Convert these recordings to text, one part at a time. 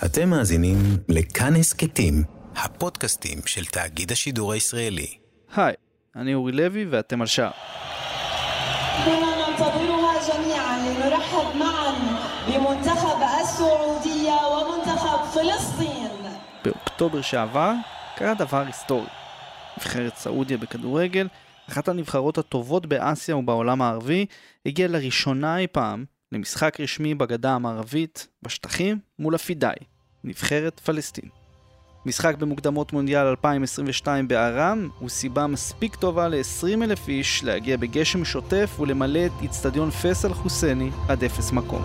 אתם מאזינים לכאן הסכתים, הפודקאסטים של תאגיד השידור הישראלי. היי, אני אורי לוי ואתם על שעה. באוקטובר שעבר קרה דבר היסטורי. נבחרת סעודיה בכדורגל, אחת הנבחרות הטובות באסיה ובעולם הערבי, הגיעה לראשונה אי פעם למשחק רשמי בגדה המערבית, בשטחים, מול הפידאי, נבחרת פלסטין. משחק במוקדמות מונדיאל 2022 בארם הוא סיבה מספיק טובה ל-20 אלף איש להגיע בגשם שוטף ולמלא את איצטדיון פייסל חוסייני עד אפס מקום.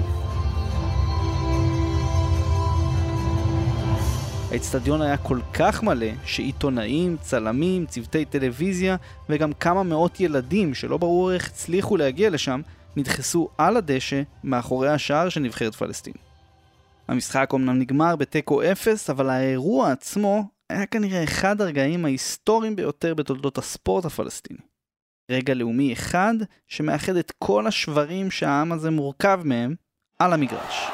האיצטדיון היה כל כך מלא שעיתונאים, צלמים, צוותי טלוויזיה וגם כמה מאות ילדים שלא ברור איך הצליחו להגיע לשם נדחסו על הדשא מאחורי השער של נבחרת פלסטין. המשחק אומנם נגמר בתיקו אפס, אבל האירוע עצמו היה כנראה אחד הרגעים ההיסטוריים ביותר בתולדות הספורט הפלסטיני. רגע לאומי אחד שמאחד את כל השברים שהעם הזה מורכב מהם על המגרש.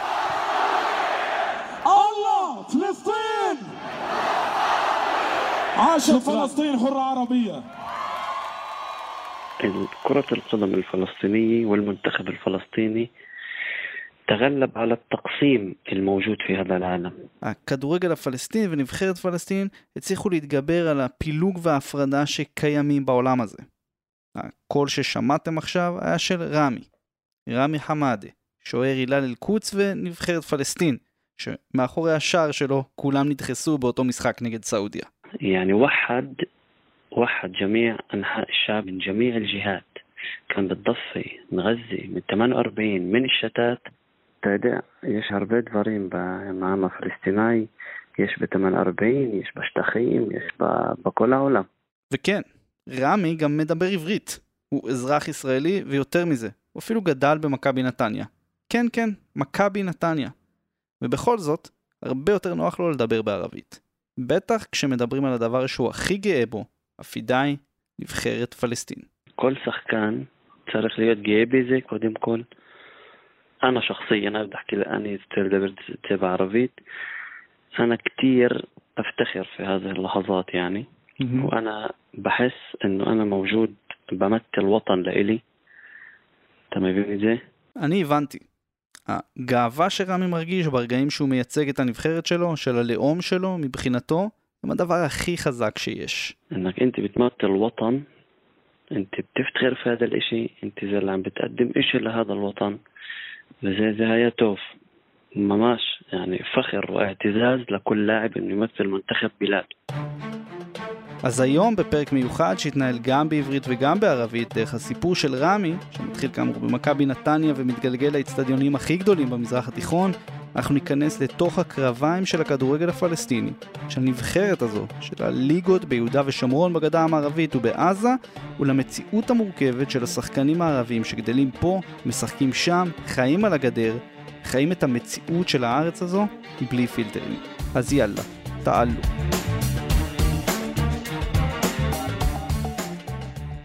אללה, פלסטין חורה ערבייה! كرة القدم الفلسطينية والمنتخب الفلسطيني تغلب على التقسيم الموجود في هذا العالم הכדורגל הפלסטיני ונבחרת פלסטין הצליחו להתגבר על הפילוג וההפרדה שקיימים בעולם הזה. הקול ששמעתם עכשיו היה של רמי, רמי חמאדה, שוער הילל אל-קודס ונבחרת פלסטין, שמאחורי השער שלו כולם נדחסו באותו משחק נגד סעודיה. يعني وحد وحد جميع أنحاء الشعب من جميع الجهات كان بالضفة من غزة من 48 من الشتات אתה יודע, יש הרבה דברים בעם הפלסטיני, יש בתמ"ל 40, יש בשטחים, יש ב- בכל העולם. וכן, רמי גם מדבר עברית. הוא אזרח ישראלי, ויותר מזה, הוא אפילו גדל במכבי נתניה. כן, כן, מכבי נתניה. ובכל זאת, הרבה יותר נוח לו לדבר בערבית. בטח כשמדברים על הדבר שהוא הכי גאה בו, הפידאי, נבחרת פלסטין. כל שחקן צריך להיות גאה בזה קודם כל. أنا شخصيا أنا بدي أحكي أنا بدي أدرس بعربيت أنا كتير أفتخر في هذه اللحظات يعني وأنا بحس إنه أنا موجود بمثل وطن لإلي אתה מבין את זה? אני הבנתי. הגאווה שרמי מרגיש ברגעים שהוא מייצג את הנבחרת שלו, של הלאום שלו, מבחינתו, הם הדבר הכי חזק שיש. انك انت بتمثل وطن انت بتفتخر في هذا الاشي انت زي اللي عم بتقدم اشي لهذا الوطن وزي زي هيا توف مماش يعني فخر واعتزاز لكل لاعب انه يمثل منتخب بلاده אז היום בפרק מיוחד שהתנהל גם בעברית וגם בערבית דרך הסיפור של רמי, שמתחיל כאמור במכבי נתניה ומתגלגל לאצטדיונים הכי גדולים במזרח התיכון, אנחנו ניכנס לתוך הקרביים של הכדורגל הפלסטיני, של הנבחרת הזו, של הליגות ביהודה ושומרון בגדה המערבית ובעזה, ולמציאות המורכבת של השחקנים הערבים שגדלים פה, משחקים שם, חיים על הגדר, חיים את המציאות של הארץ הזו בלי פילטרים. אז יאללה, תעלו.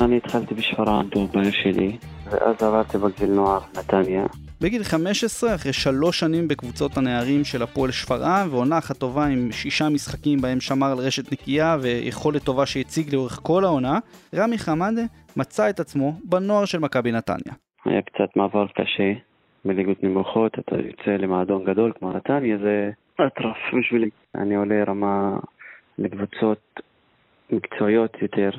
אני התחלתי בשפרעם בהופעה שלי ואז עברתי בגיל נוער נתניה בגיל 15, אחרי שלוש שנים בקבוצות הנערים של הפועל שפרעם, ועונה אחת טובה עם שישה משחקים בהם שמר על רשת נקייה ויכולת טובה שהציג לאורך כל העונה, רמי חמאדה מצא את עצמו בנוער של מכבי נתניה. היה קצת מעבר קשה בליגות נמוכות, אתה יוצא למועדון גדול כמו נתניה, זה אטרף בשבילי. אני עולה רמה לקבוצות מקצועיות יותר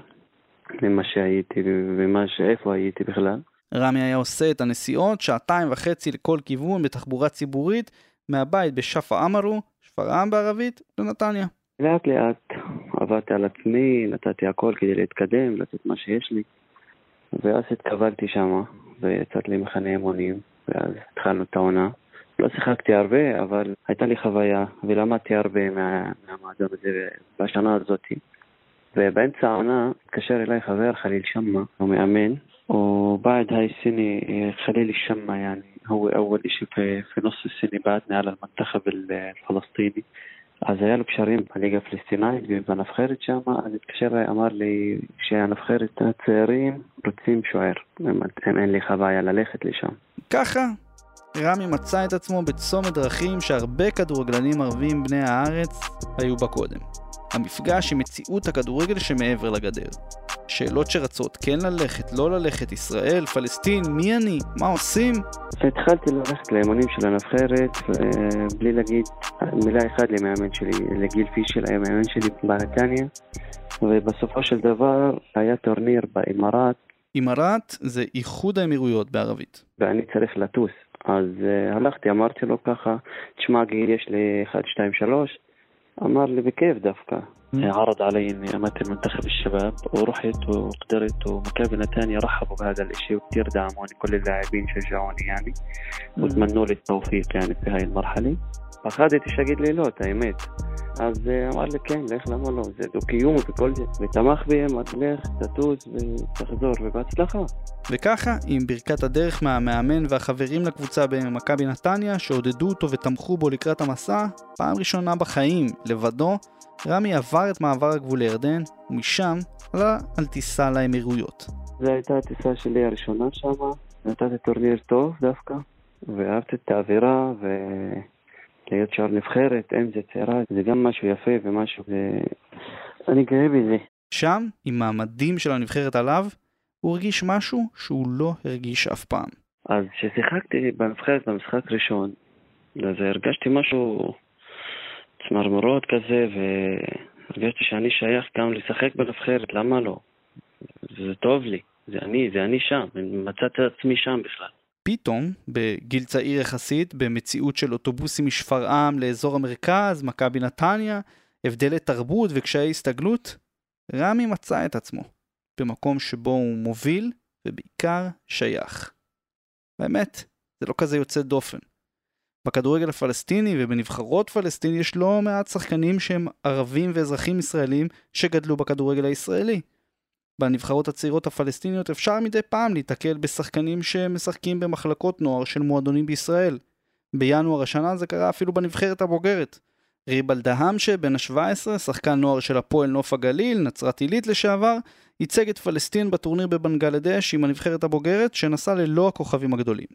ממה שהייתי ומה שאיפה הייתי בכלל. רמי היה עושה את הנסיעות שעתיים וחצי לכל כיוון בתחבורה ציבורית מהבית בשפה אמרו, שפרעם בערבית, לנתניה. לאט לאט עבדתי על עצמי, נתתי הכל כדי להתקדם, לתת מה שיש לי. ואז התקבלתי שם, ויצאתי למחנה אימונים, ואז התחלנו את העונה. לא שיחקתי הרבה, אבל הייתה לי חוויה, ולמדתי הרבה מה, מהמועדון הזה בשנה הזאת. ובאמצע העונה התקשר אליי חבר חליל שמה, הוא מאמן, وبعد هاي السنة خليل الشمة يعني هو أول إشي في, في نص السنة بعتني على المنتخب الفلسطيني אז היה לו קשרים בליגה הפלסטינאית בנבחרת שם, אז התקשר אליי, אמר לי שהנבחרת הצעירים רוצים שוער, אם אין לי חוויה ללכת לשם. ככה רמי מצא את עצמו בצומת דרכים שהרבה כדורגלנים ערבים בני הארץ היו בה קודם. המפגש עם מציאות הכדורגל שמעבר לגדר. שאלות שרצות כן ללכת, לא ללכת, ישראל, פלסטין, מי אני, מה עושים? התחלתי ללכת לאימונים של הנבחרת, בלי להגיד מילה אחת למאמן שלי, לגיל פישל היה מאמן שלי בנתניה, ובסופו של דבר היה טורניר באמרת. אמרת זה איחוד האמירויות בערבית. ואני צריך לטוס, אז uh, הלכתי, אמרתי לו ככה, תשמע גיל, יש לי 1, 2, 3, عمار لي بكيف دافكا عرض علي إني أمثل منتخب الشباب ورحت وقدرت ومكابنة تانية رحبوا بهذا الشيء وكثير دعموني كل اللاعبين شجعوني يعني. وتمنوا لي التوفيق يعني في هاي المرحلة. פחדתי שיגיד לי לא, את האמת. אז אמר לי כן, לך למה לא, זה דו-קיום וכל זה. ותמך בי, אמרתי לך, תטוס ותחזור, ובהצלחה. וככה, עם ברכת הדרך מהמאמן והחברים לקבוצה במכבי נתניה, שעודדו אותו ותמכו בו לקראת המסע, פעם ראשונה בחיים, לבדו, רמי עבר את מעבר הגבול לירדן, ומשם עלה על טיסה לאמירויות. זו הייתה הטיסה שלי הראשונה שם, נתתי טורניר טוב דווקא, ואהבתי את האווירה, ו... להיות שער נבחרת, אם זה צעירה, זה גם משהו יפה ומשהו, אני גאה בזה. שם, עם מעמדים של הנבחרת עליו, הוא הרגיש משהו שהוא לא הרגיש אף פעם. אז כששיחקתי בנבחרת במשחק ראשון, אז הרגשתי משהו צמרמורות כזה, והרגשתי שאני שייך גם לשחק בנבחרת, למה לא? זה טוב לי, זה אני, זה אני שם, מצאתי את עצמי שם בכלל. פתאום, בגיל צעיר יחסית, במציאות של אוטובוסים משפרעם לאזור המרכז, מכבי נתניה, הבדלי תרבות וקשיי הסתגלות, רמי מצא את עצמו במקום שבו הוא מוביל ובעיקר שייך. באמת, זה לא כזה יוצא דופן. בכדורגל הפלסטיני ובנבחרות פלסטין יש לא מעט שחקנים שהם ערבים ואזרחים ישראלים שגדלו בכדורגל הישראלי. בנבחרות הצעירות הפלסטיניות אפשר מדי פעם להתקל בשחקנים שמשחקים במחלקות נוער של מועדונים בישראל. בינואר השנה זה קרה אפילו בנבחרת הבוגרת. ריבל דהאמשה, בן ה-17, שחקן נוער של הפועל נוף הגליל, נצרת עילית לשעבר, ייצג את פלסטין בטורניר בבנגלדש עם הנבחרת הבוגרת, שנסע ללא הכוכבים הגדולים.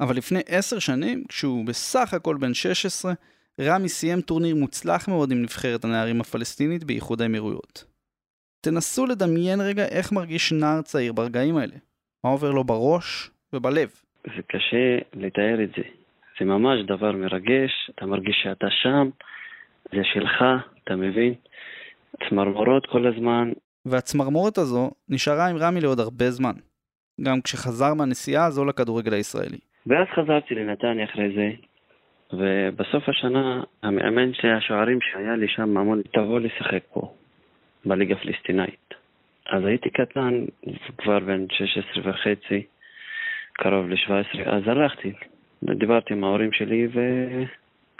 אבל לפני עשר שנים, כשהוא בסך הכל בן 16, רמי סיים טורניר מוצלח מאוד עם נבחרת הנערים הפלסטינית באיחוד האמירויות. תנסו לדמיין רגע איך מרגיש נער צעיר ברגעים האלה. מה עובר לו בראש ובלב. זה קשה לתאר את זה. זה ממש דבר מרגש, אתה מרגיש שאתה שם, זה שלך, אתה מבין? צמרמורות כל הזמן. והצמרמורת הזו נשארה עם רמי לעוד הרבה זמן. גם כשחזר מהנסיעה הזו לכדורגל הישראלי. ואז חזרתי לנתניה אחרי זה, ובסוף השנה המאמן של השוערים שהיה לי שם אמר לי, תבוא לשחק פה. בליגה הפלסטינאית. אז הייתי קטן, כבר בן 16 וחצי, קרוב ל-17, אז הלכתי, דיברתי עם ההורים שלי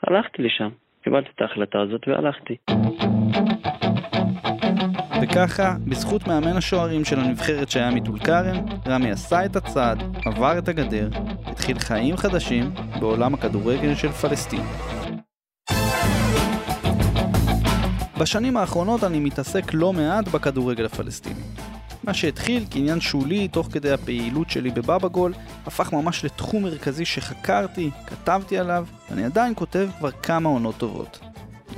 והלכתי לשם. קיבלתי את ההחלטה הזאת והלכתי. וככה, בזכות מאמן השוערים של הנבחרת שהיה מטול כרם, רמי עשה את הצעד, עבר את הגדר, התחיל חיים חדשים בעולם הכדורגל של פלסטין. בשנים האחרונות אני מתעסק לא מעט בכדורגל הפלסטיני. מה שהתחיל כעניין שולי תוך כדי הפעילות שלי בבבא גול, הפך ממש לתחום מרכזי שחקרתי, כתבתי עליו, ואני עדיין כותב כבר כמה עונות טובות.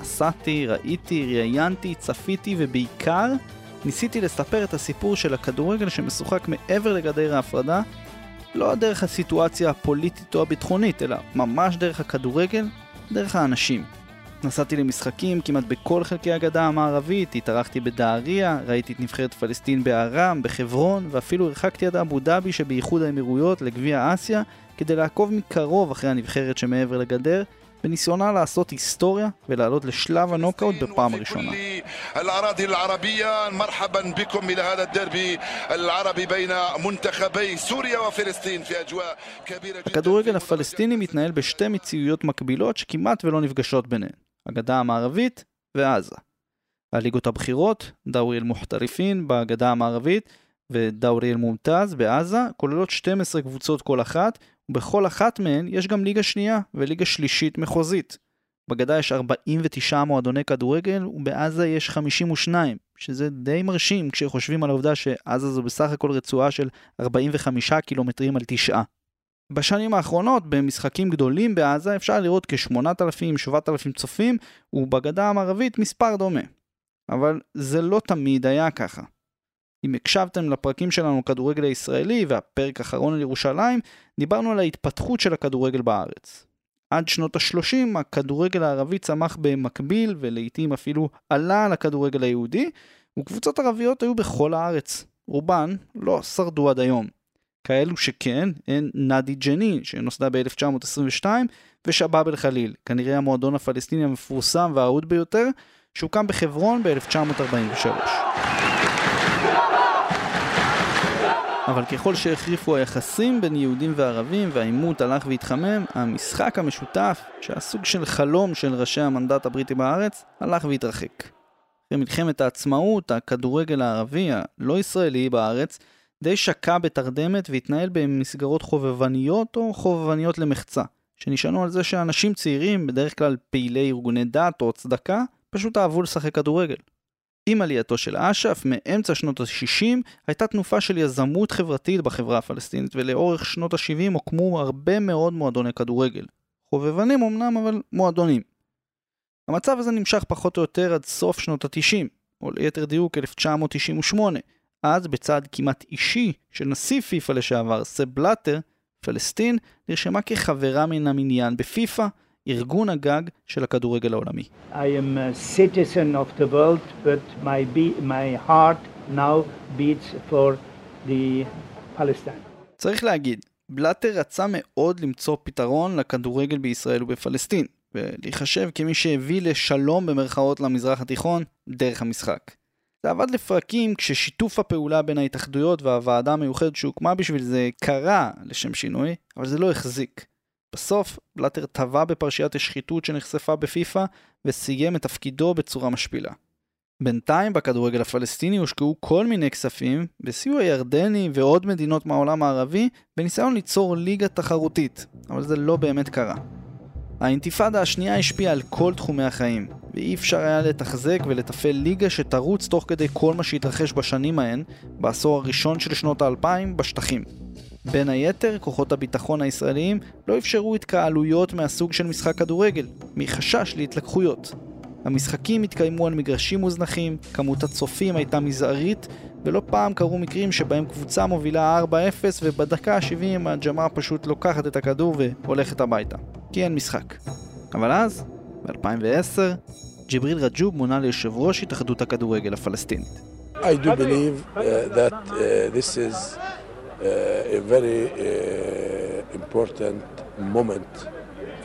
נסעתי, ראיתי, ראיינתי, צפיתי ובעיקר ניסיתי לספר את הסיפור של הכדורגל שמשוחק מעבר לגדר ההפרדה, לא דרך הסיטואציה הפוליטית או הביטחונית, אלא ממש דרך הכדורגל, דרך האנשים. נסעתי למשחקים כמעט בכל חלקי הגדה המערבית, התארחתי בדהריה, ראיתי את נבחרת פלסטין בארם, בחברון, ואפילו הרחקתי עד אבו דאבי שבאיחוד האמירויות לגביע אסיה, כדי לעקוב מקרוב אחרי הנבחרת שמעבר לגדר, בניסיונה לעשות היסטוריה ולעלות לשלב הנוקאוט בפעם הראשונה. הכדורגל הפלסטיני מתנהל בשתי מציאויות מקבילות שכמעט ולא נפגשות ביניהן. הגדה המערבית ועזה. הליגות הבכירות, דאורי אל-מוחטריפין בגדה המערבית ודאורי אל-מומתז בעזה, כוללות 12 קבוצות כל אחת, ובכל אחת מהן יש גם ליגה שנייה וליגה שלישית מחוזית. בגדה יש 49 מועדוני כדורגל ובעזה יש 52, שזה די מרשים כשחושבים על העובדה שעזה זו בסך הכל רצועה של 45 קילומטרים על תשעה. בשנים האחרונות, במשחקים גדולים בעזה, אפשר לראות כ-8,000-7,000 צופים, ובגדה המערבית מספר דומה. אבל זה לא תמיד היה ככה. אם הקשבתם לפרקים שלנו כדורגל הישראלי והפרק האחרון על ירושלים, דיברנו על ההתפתחות של הכדורגל בארץ. עד שנות ה-30 הכדורגל הערבי צמח במקביל ולעיתים אפילו עלה על הכדורגל היהודי, וקבוצות ערביות היו בכל הארץ. רובן לא שרדו עד היום. כאלו שכן הן נאדי ג'נין שנוסדה ב-1922 ושבאב אל חליל, כנראה המועדון הפלסטיני המפורסם והאהוד ביותר, שהוקם בחברון ב-1943. אבל ככל שהחריפו היחסים בין יהודים וערבים והעימות הלך והתחמם, המשחק המשותף, שהיה סוג של חלום של ראשי המנדט הבריטי בארץ, הלך והתרחק. במלחמת העצמאות, הכדורגל הערבי, הלא ישראלי בארץ, די שקע בתרדמת והתנהל במסגרות חובבניות או חובבניות למחצה, שנשענו על זה שאנשים צעירים, בדרך כלל פעילי ארגוני דת או צדקה, פשוט אהבו לשחק כדורגל. עם עלייתו של אש"ף, מאמצע שנות ה-60, הייתה תנופה של יזמות חברתית בחברה הפלסטינית, ולאורך שנות ה-70 הוקמו הרבה מאוד מועדוני כדורגל. חובבנים אמנם, אבל מועדונים. המצב הזה נמשך פחות או יותר עד סוף שנות ה-90, או ליתר דיוק 1998. אז בצעד כמעט אישי של נשיא פיפ"א לשעבר, סב בלאטר, פלסטין נרשמה כחברה מן המניין בפיפ"א, ארגון הגג של הכדורגל העולמי. I am a citizen of the world, but my, be, my heart now beats for the Palestine. צריך להגיד, בלאטר רצה מאוד למצוא פתרון לכדורגל בישראל ובפלסטין, ולהיחשב כמי שהביא לשלום במרכאות למזרח התיכון דרך המשחק. זה עבד לפרקים כששיתוף הפעולה בין ההתאחדויות והוועדה המיוחדת שהוקמה בשביל זה קרה לשם שינוי, אבל זה לא החזיק. בסוף, בלאטר טבע בפרשיית השחיתות שנחשפה בפיפ"א וסיים את תפקידו בצורה משפילה. בינתיים בכדורגל הפלסטיני הושקעו כל מיני כספים, בסיוע ירדני ועוד מדינות מהעולם הערבי, בניסיון ליצור ליגה תחרותית, אבל זה לא באמת קרה. האינתיפאדה השנייה השפיעה על כל תחומי החיים, ואי אפשר היה לתחזק ולתפעל ליגה שתרוץ תוך כדי כל מה שהתרחש בשנים ההן, בעשור הראשון של שנות האלפיים, בשטחים. בין היתר, כוחות הביטחון הישראליים לא אפשרו התקהלויות מהסוג של משחק כדורגל, מחשש להתלקחויות. המשחקים התקיימו על מגרשים מוזנחים, כמות הצופים הייתה מזערית, ולא פעם קרו מקרים שבהם קבוצה מובילה 4-0 ובדקה ה-70 הג'מאר פשוט לוקחת את הכדור והולכת הביתה. כי אין משחק. אבל אז, ב-2010, ג'יבריל רג'וב מונה ליושב ראש התאחדות הכדורגל הפלסטינית. I do believe uh, that uh, this is uh, a very uh, important moment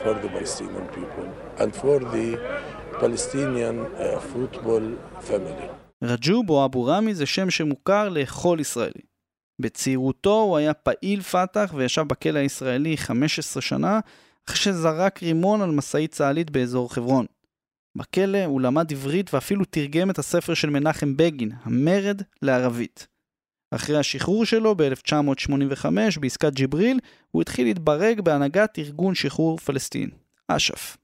for the Palestinian people and for the Palestinian uh, football family. רג'וב או אבו ראמי זה שם שמוכר לכל ישראלי. בצעירותו הוא היה פעיל פת"ח וישב בכלא הישראלי 15 שנה, אחרי שזרק רימון על משאית צה"לית באזור חברון. בכלא הוא למד עברית ואפילו תרגם את הספר של מנחם בגין, המרד, לערבית. אחרי השחרור שלו ב-1985 בעסקת ג'יבריל, הוא התחיל להתברג בהנהגת ארגון שחרור פלסטין, אש"ף.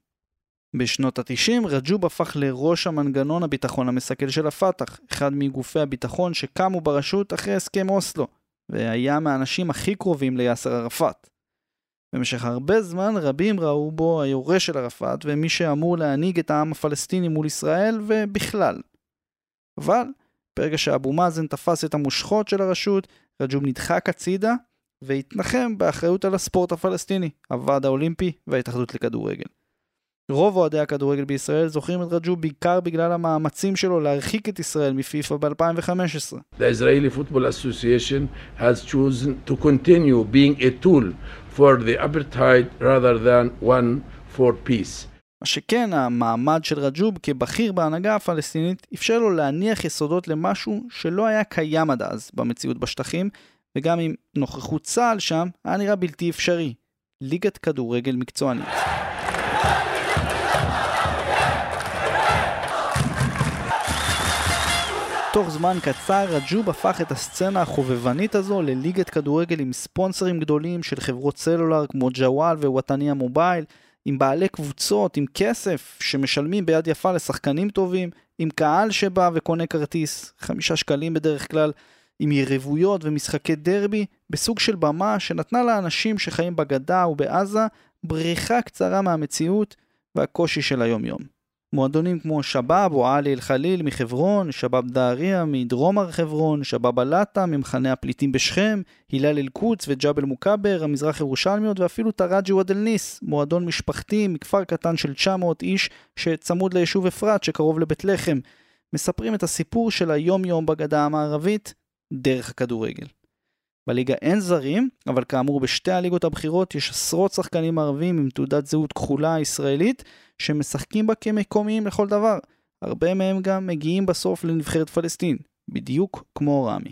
בשנות ה-90 רג'וב הפך לראש המנגנון הביטחון המסכל של הפת"ח, אחד מגופי הביטחון שקמו ברשות אחרי הסכם אוסלו, והיה מהאנשים הכי קרובים ליאסר ערפאת. במשך הרבה זמן רבים ראו בו היורש של ערפאת ומי שאמור להנהיג את העם הפלסטיני מול ישראל ובכלל. אבל ברגע שאבו מאזן תפס את המושכות של הרשות, רג'וב נדחק הצידה והתנחם באחריות על הספורט הפלסטיני, הוועד האולימפי וההתאחדות לכדורגל. רוב אוהדי הכדורגל בישראל זוכרים את רג'וב בעיקר בגלל המאמצים שלו להרחיק את ישראל מפיפ"א ב-2015. The Israeli Football Association has chosen to continue being a tool for the apartheid rather than one for peace. מה שכן, המעמד של רג'וב כבכיר בהנהגה הפלסטינית אפשר לו להניח יסודות למשהו שלא היה קיים עד אז במציאות בשטחים, וגם עם נוכחות צה"ל שם, היה נראה בלתי אפשרי. ליגת כדורגל מקצוענית. תוך זמן קצר רג'וב הפך את הסצנה החובבנית הזו לליגת כדורגל עם ספונסרים גדולים של חברות סלולר כמו ג'וואל ווואטניה מובייל, עם בעלי קבוצות, עם כסף שמשלמים ביד יפה לשחקנים טובים, עם קהל שבא וקונה כרטיס, חמישה שקלים בדרך כלל, עם יריבויות ומשחקי דרבי, בסוג של במה שנתנה לאנשים שחיים בגדה ובעזה בריחה קצרה מהמציאות והקושי של היום-יום. מועדונים כמו שבאב אהלי אל-חליל מחברון, שבאב דהריה מדרום הר חברון, שבאב בלאטה ממחנה הפליטים בשכם, הילאל אל-קודס וג'בל מוכבר, המזרח ירושלמיות ואפילו תרג'י וואד אל-ניס, מועדון משפחתי מכפר קטן של 900 איש שצמוד ליישוב אפרת שקרוב לבית לחם. מספרים את הסיפור של היום יום בגדה המערבית דרך הכדורגל. בליגה אין זרים, אבל כאמור בשתי הליגות הבכירות יש עשרות שחקנים ערבים עם תעודת זהות כחולה ישראלית שמשחקים בה כמקומיים לכל דבר. הרבה מהם גם מגיעים בסוף לנבחרת פלסטין, בדיוק כמו רמי.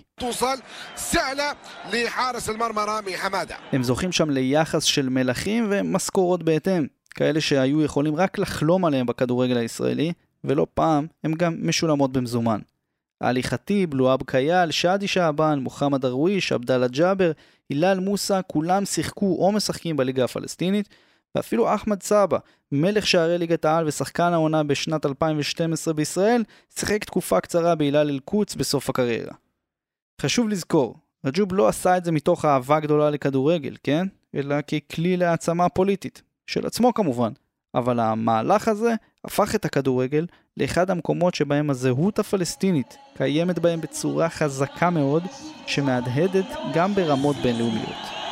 הם זוכים שם ליחס של מלכים ומשכורות בהתאם, כאלה שהיו יכולים רק לחלום עליהם בכדורגל הישראלי, ולא פעם הם גם משולמות במזומן. עלי חטיב, לואב קייל, שאדי שעבן, מוחמד דרוויש, עבדאללה ג'אבר, הילל מוסא, כולם שיחקו או משחקים בליגה הפלסטינית, ואפילו אחמד סבא, מלך שערי ליגת העל ושחקן העונה בשנת 2012 בישראל, שיחק תקופה קצרה בהילל אל-קודס בסוף הקריירה. חשוב לזכור, רג'וב לא עשה את זה מתוך אהבה גדולה לכדורגל, כן? אלא ככלי להעצמה פוליטית. של עצמו כמובן. אבל המהלך הזה הפך את הכדורגל לאחד המקומות שבהם הזהות הפלסטינית קיימת בהם בצורה חזקה מאוד, שמהדהדת גם ברמות בינלאומיות.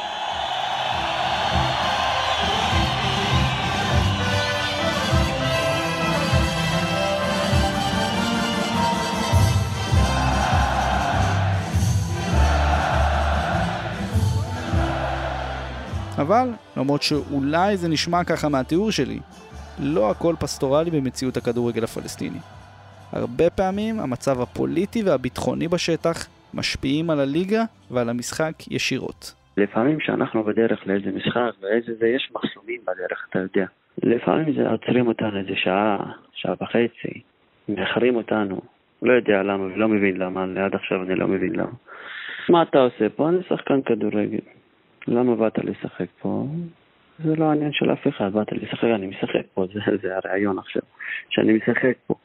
אבל, למרות שאולי זה נשמע ככה מהתיאור שלי, לא הכל פסטורלי במציאות הכדורגל הפלסטיני. הרבה פעמים המצב הפוליטי והביטחוני בשטח משפיעים על הליגה ועל המשחק ישירות. לפעמים כשאנחנו בדרך לאיזה משחק ואיזה זה, יש מחסומים בדרך, אתה יודע. לפעמים זה עוצרים אותנו איזה שעה, שעה וחצי, מאחרים אותנו. לא יודע למה ולא מבין למה, עד עכשיו אני לא מבין למה. מה אתה עושה פה? אני שחקן כדורגל. למה באת לשחק פה? זה לא העניין של אף אחד, באת לשחק, אני משחק פה, זה, זה הרעיון עכשיו, שאני משחק פה.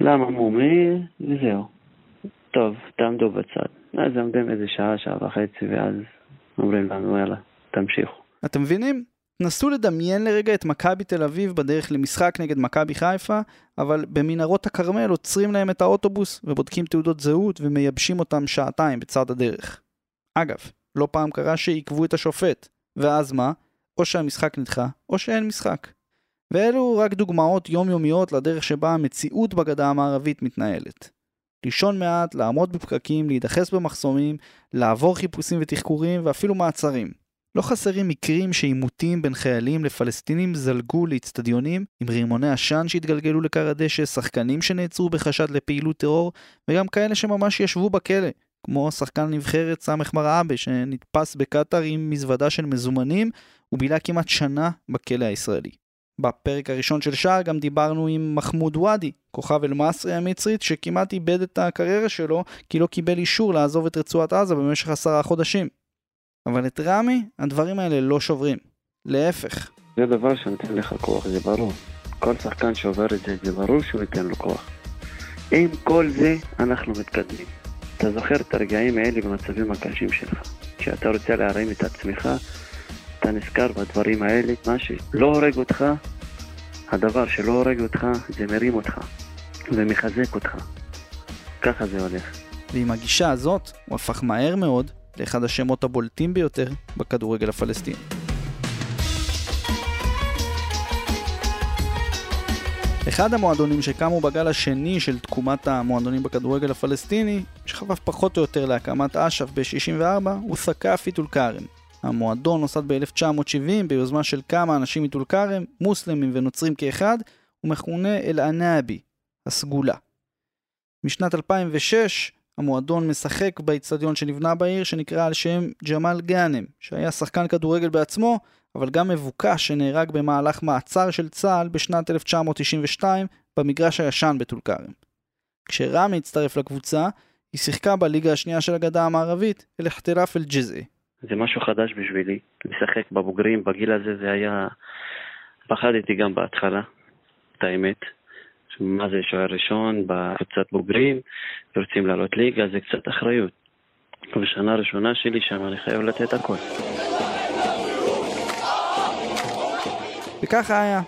למה מומי? וזהו. טוב, תעמדו בצד. אז עומדים איזה שעה, שעה וחצי, ואז אומרים לנו, יאללה, תמשיכו. אתם מבינים? נסו לדמיין לרגע את מכבי תל אביב בדרך למשחק נגד מכבי חיפה, אבל במנהרות הכרמל עוצרים להם את האוטובוס ובודקים תעודות זהות ומייבשים אותם שעתיים בצד הדרך. אגב, לא פעם קרה שעיכבו את השופט, ואז מה? או שהמשחק נדחה, או שאין משחק. ואלו רק דוגמאות יומיומיות לדרך שבה המציאות בגדה המערבית מתנהלת. לישון מעט, לעמוד בפקקים, להידחס במחסומים, לעבור חיפושים ותחקורים ואפילו מעצרים. לא חסרים מקרים שעימותים בין חיילים לפלסטינים זלגו לאצטדיונים עם רימוני עשן שהתגלגלו לכר הדשא, שחקנים שנעצרו בחשד לפעילות טרור, וגם כאלה שממש ישבו בכלא, כמו שחקן נבחרת סמך מרעבה שנתפס בקטאר עם מזוודה של מזומנים ובילה כמעט שנה בכלא הישראלי. בפרק הראשון של שער גם דיברנו עם מחמוד ואדי, כוכב אל-מסרי המצרית שכמעט איבד את הקריירה שלו כי לא קיבל אישור לעזוב את רצועת עזה במשך עשרה חודשים. אבל את רמי הדברים האלה לא שוברים, להפך. זה דבר שנותן לך כוח, זה ברור. כל שחקן שעובר את זה, זה ברור שהוא ייתן לו כוח. עם כל זה אנחנו מתקדמים. אתה זוכר את הרגעים האלה במצבים הקשים שלך. כשאתה רוצה להרים את עצמך, אתה נזכר בדברים האלה, מה שלא הורג אותך, הדבר שלא הורג אותך, זה מרים אותך ומחזק אותך. ככה זה הולך. ועם הגישה הזאת, הוא הפך מהר מאוד לאחד השמות הבולטים ביותר בכדורגל הפלסטיני. אחד המועדונים שקמו בגל השני של תקומת המועדונים בכדורגל הפלסטיני, שחפף פחות או יותר להקמת אש"ף ב-64, הוא סקאפי טול כרם. המועדון נוסד ב-1970 ביוזמה של כמה אנשים מטול כרם, מוסלמים ונוצרים כאחד, ומכונה אל-ענאבי, הסגולה. משנת 2006 המועדון משחק באיצטדיון שנבנה בעיר שנקרא על שם ג'מאל גאנם, שהיה שחקן כדורגל בעצמו, אבל גם מבוקש שנהרג במהלך מעצר של צה"ל בשנת 1992 במגרש הישן בטול כרם. כשרמי הצטרף לקבוצה, היא שיחקה בליגה השנייה של הגדה המערבית, אל-אחתיראף אל-ג'זעי. זה משהו חדש בשבילי, לשחק בבוגרים, בגיל הזה זה היה... פחדתי גם בהתחלה, את האמת. מה זה שוער ראשון בקבוצת בוגרים, ורוצים לעלות ליגה, זה קצת אחריות. בשנה הראשונה שלי שם אני חייב לתת הכל. וככה היה.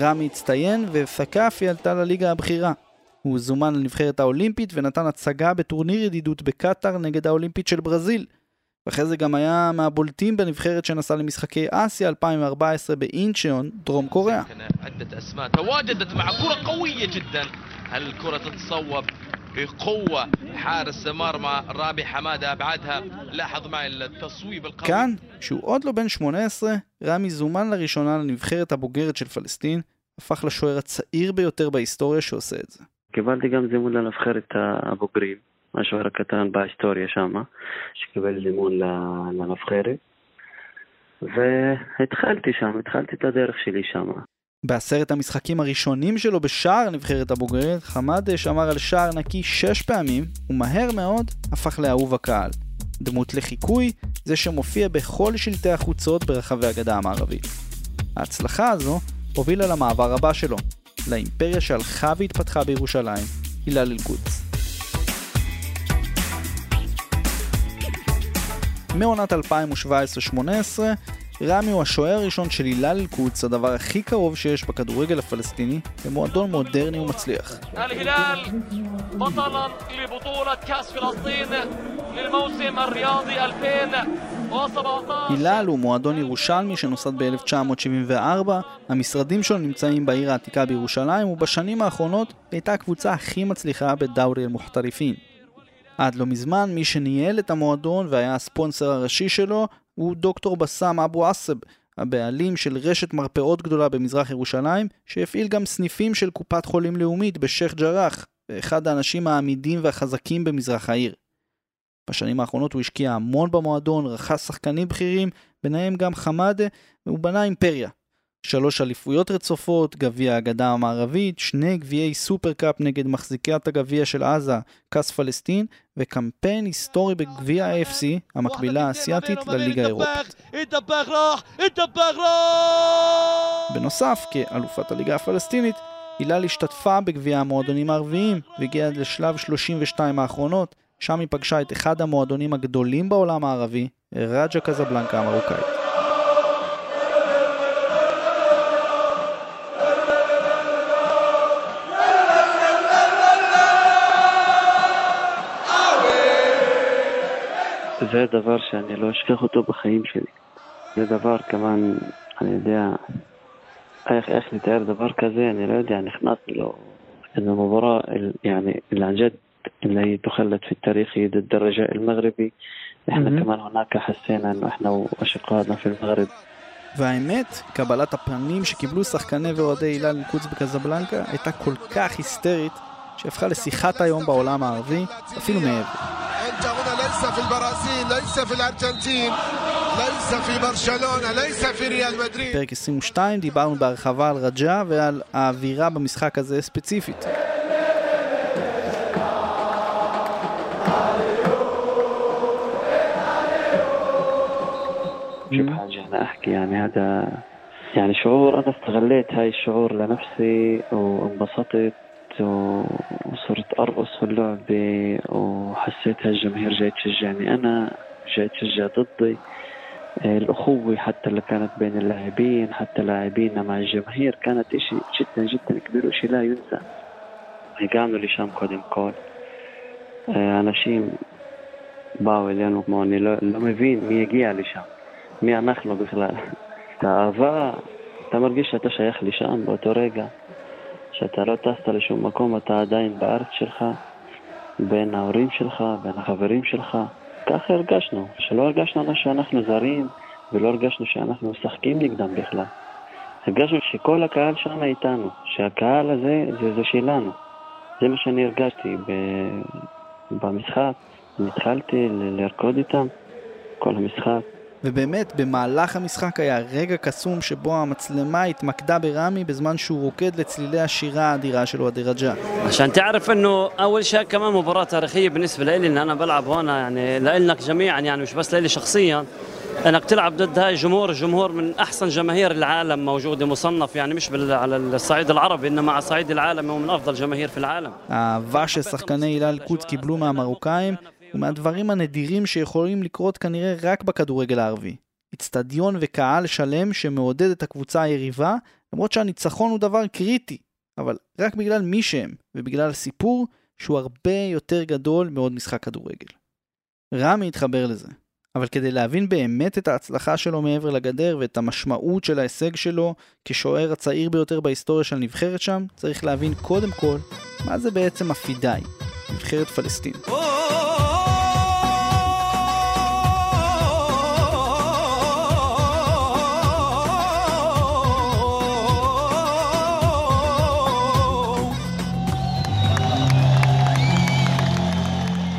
רמי הצטיין ופקאפי עלתה לליגה הבכירה. הוא זומן לנבחרת האולימפית ונתן הצגה בטורניר ידידות בקטאר נגד האולימפית של ברזיל. ואחרי זה גם היה מהבולטים בנבחרת שנסע למשחקי אסיה 2014 באינצ'יון, דרום קוריאה. عدة أسماء تواجدت مع كرة قوية جدا هل الكرة تتصوب بقوة حارس مرمى رابي حمادة أبعدها لاحظ معي التصويب القوي כאן, כשהוא עוד לא בן 18, רמי זומן לראשונה לנבחרת הבוגרת של פלסטין, הפך לשוער הצעיר ביותר בהיסטוריה שעושה את זה. קיבלתי גם זימון לנבחרת הבוגרים, השוער הקטן בהיסטוריה שם, שקיבל זימון ל- לנבחרת. והתחלתי שם, התחלתי את הדרך שלי שם. בעשרת המשחקים הראשונים שלו בשער נבחרת הבוגרת, חמד שמר על שער נקי שש פעמים, ומהר מאוד הפך לאהוב הקהל. דמות לחיקוי, זה שמופיע בכל שלטי החוצות ברחבי הגדה המערבית. ההצלחה הזו הובילה למעבר הבא שלו, לאימפריה שהלכה והתפתחה בירושלים, הילל אל-קודס. מעונת 2017-2018, רמי הוא השוער הראשון של הילל אל-קודס, הדבר הכי קרוב שיש בכדורגל הפלסטיני, למועדון מודרני ומצליח. الهلال بطلا لبطولة كأس فلسطين للموسم الرياضي 2017 הילל הוא מועדון ירושלמי שנוסד ב-1974, המשרדים שלו נמצאים בעיר העתיקה בירושלים, ובשנים האחרונות הייתה הקבוצה הכי מצליחה בדאורי אל-מוחטריפין. עד לא מזמן, מי שניהל את המועדון והיה הספונסר הראשי שלו, הוא דוקטור בסאם אבו עסב, הבעלים של רשת מרפאות גדולה במזרח ירושלים, שהפעיל גם סניפים של קופת חולים לאומית בשייח' ג'ראח, ואחד האנשים העמידים והחזקים במזרח העיר. בשנים האחרונות הוא השקיע המון במועדון, רכש שחקנים בכירים, ביניהם גם חמאדה, והוא בנה אימפריה. שלוש אליפויות רצופות, גביע הגדה המערבית, שני גביעי סופרקאפ נגד מחזיקת הגביע של עזה, כס פלסטין, וקמפיין היסטורי בגביע ה-FC, המקבילה האסייתית לליגה האירופית. בנוסף, כאלופת הליגה הפלסטינית, הילל השתתפה בגביע המועדונים הערביים, והגיעה עד לשלב 32 האחרונות, שם היא פגשה את אחד המועדונים הגדולים בעולם הערבי, רג'ה קזבלנקה המרוקאית. זה דבר שאני לא אשכח אותו בחיים שלי. זה דבר כמובן, אני יודע, איך, איך לתאר דבר כזה, אני לא יודע, נכנסתי לו. إنه مباراة ال- يعني اللي عن جد اللي هي تخلد في التاريخ هي ضد الرجاء المغربي احنا مهم. كمان هناك حسينا انه احنا واشقائنا في المغرب והאמת, קבלת הפנים שקיבלו שחקני ואוהדי הילל אל-קודס בקזבלנקה הייתה כל כך היסטרית, שהפכה לשיחת היום בעולם הערבי, אפילו מעבר. انت هنا ليس في البرازيل ليس في الارجنتين ليس في برشلونه ليس في ريال مدريد פרק 22 דיברנו בהרחבה על רג'ה ועל האווירה במשחק הזה ספציפית. شو بحاجة أنا أحكي يعني هذا يعني شعور أنا استغليت هاي الشعور لنفسي وانبسطت و- وصرت أرقص في اللعبة وحسيت هالجماهير جاي تشجعني أنا جاي تشجع ضدي آه، الأخوة حتى اللي كانت بين اللاعبين حتى لاعبينا مع الجماهير كانت إشي جدا جدا كبير وإشي لا ينسى הגענו לשם קודם כל. אה, אנשים באו אלינו כמו אני לא, לא מבין מי יגיע לשם. מי אנחנו בכלל. את האהבה, אתה מרגיש שאתה שייך לשם באותו רגע, שאתה לא טסת לשום מקום, אתה עדיין בארץ שלך, בין ההורים שלך, בין החברים שלך. ככה הרגשנו, שלא הרגשנו שאנחנו זרים, ולא הרגשנו שאנחנו משחקים נגדם בכלל. הרגשנו שכל הקהל שם איתנו, שהקהל הזה זה, זה שלנו. זה מה שאני הרגשתי ב- במשחק. אני התחלתי לרקוד איתם כל המשחק. ובאמת, במהלך המשחק היה רגע קסום שבו המצלמה התמקדה ברמי בזמן שהוא רוקד לצלילי השירה האדירה של אוהדי רג'ה. عشان تعرف انه اول شيء كمان مباراه تاريخيه بالنسبه لي ان انا بلعب هون يعني لإلك جميعا يعني مش بس لي شخصيا انك تلعب ضد هاي الجمهور الجمهور من احسن جماهير العالم موجوده مصنف يعني مش بال- على الصعيد العربي انما على الصعيد العالمي هو من افضل جماهير في العالم האהבה ששחקני הילל אל-קודס קיבלו מהמרוקאים הוא מהדברים הנדירים שיכולים לקרות כנראה רק בכדורגל הערבי. אצטדיון וקהל שלם שמעודד את הקבוצה היריבה, למרות שהניצחון הוא דבר קריטי, אבל רק בגלל מי שהם, ובגלל סיפור שהוא הרבה יותר גדול מעוד משחק כדורגל. רמי התחבר לזה, אבל כדי להבין באמת את ההצלחה שלו מעבר לגדר ואת המשמעות של ההישג שלו כשוער הצעיר ביותר בהיסטוריה של הנבחרת שם, צריך להבין קודם כל מה זה בעצם הפידאי, נבחרת פלסטין.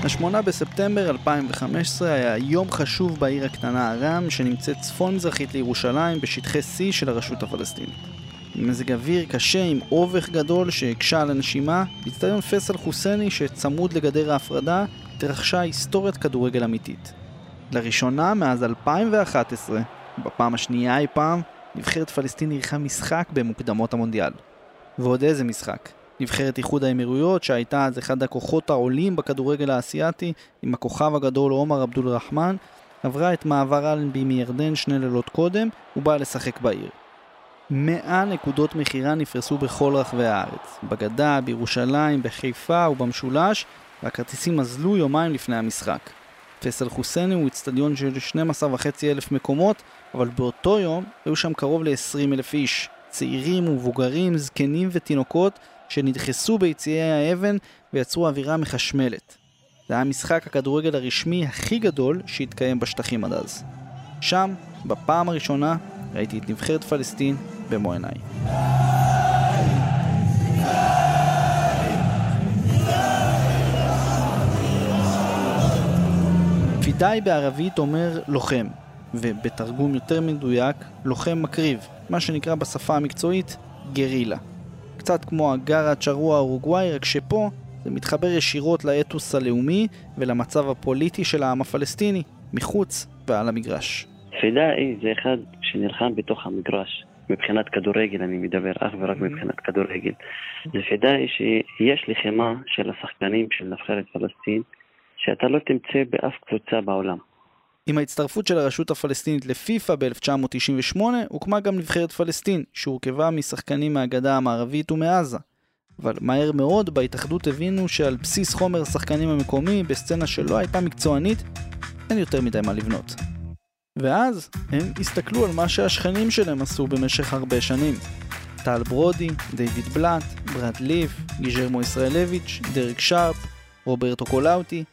השמונה בספטמבר 2015 היה יום חשוב בעיר הקטנה ארם, שנמצאת צפון-מזרחית לירושלים בשטחי C של הרשות הפלסטינית. עם מזג אוויר קשה עם אובך גדול שהקשה על הנשימה, באצטדיון פסל חוסייני שצמוד לגדר ההפרדה, התרחשה היסטוריית כדורגל אמיתית. לראשונה מאז 2011, בפעם השנייה אי פעם, נבחרת פלסטין אירחה משחק במוקדמות המונדיאל. ועוד איזה משחק. נבחרת איחוד האמירויות, שהייתה אז אחד הכוחות העולים בכדורגל האסייתי, עם הכוכב הגדול עומר עבדול רחמן, עברה את מעבר אלנבי מירדן שני לילות קודם, ובאה לשחק בעיר. 100 נקודות מכירה נפרסו בכל רחבי הארץ, בגדה, בירושלים, בחיפה ובמשולש, והכרטיסים אזלו יומיים לפני המשחק. פסל חוסייני הוא אצטדיון של 12.5 אלף מקומות, אבל באותו יום היו שם קרוב ל-20 אלף איש, צעירים ומבוגרים, זקנים ותינוקות, שנדחסו ביציעי האבן ויצרו אווירה מחשמלת. זה היה משחק הכדורגל הרשמי הכי גדול שהתקיים בשטחים עד אז. שם, בפעם הראשונה, ראיתי את נבחרת פלסטין במו עיניי. פידאי בערבית אומר לוחם, ובתרגום יותר מדויק, לוחם מקריב, מה שנקרא בשפה המקצועית גרילה. קצת כמו הגארה הצ'רוע האורוגוואי, רק שפה זה מתחבר ישירות לאתוס הלאומי ולמצב הפוליטי של העם הפלסטיני, מחוץ ועל המגרש. פידאי זה אחד שנלחם בתוך המגרש. מבחינת כדורגל אני מדבר, אך ורק מבחינת כדורגל. זה פידאי שיש לחימה של השחקנים של נבחרת פלסטין שאתה לא תמצא באף קבוצה בעולם. עם ההצטרפות של הרשות הפלסטינית לפיפ"א ב-1998, הוקמה גם נבחרת פלסטין, שהורכבה משחקנים מהגדה המערבית ומעזה. אבל מהר מאוד בהתאחדות הבינו שעל בסיס חומר השחקנים המקומי, בסצנה שלא הייתה מקצוענית, אין יותר מדי מה לבנות. ואז הם הסתכלו על מה שהשכנים שלהם עשו במשך הרבה שנים. טל ברודי, דיוויד בלאט, ברד ליף, גיז'רמו ישראלביץ', דרק שרפ, רוברטו קולאוטי,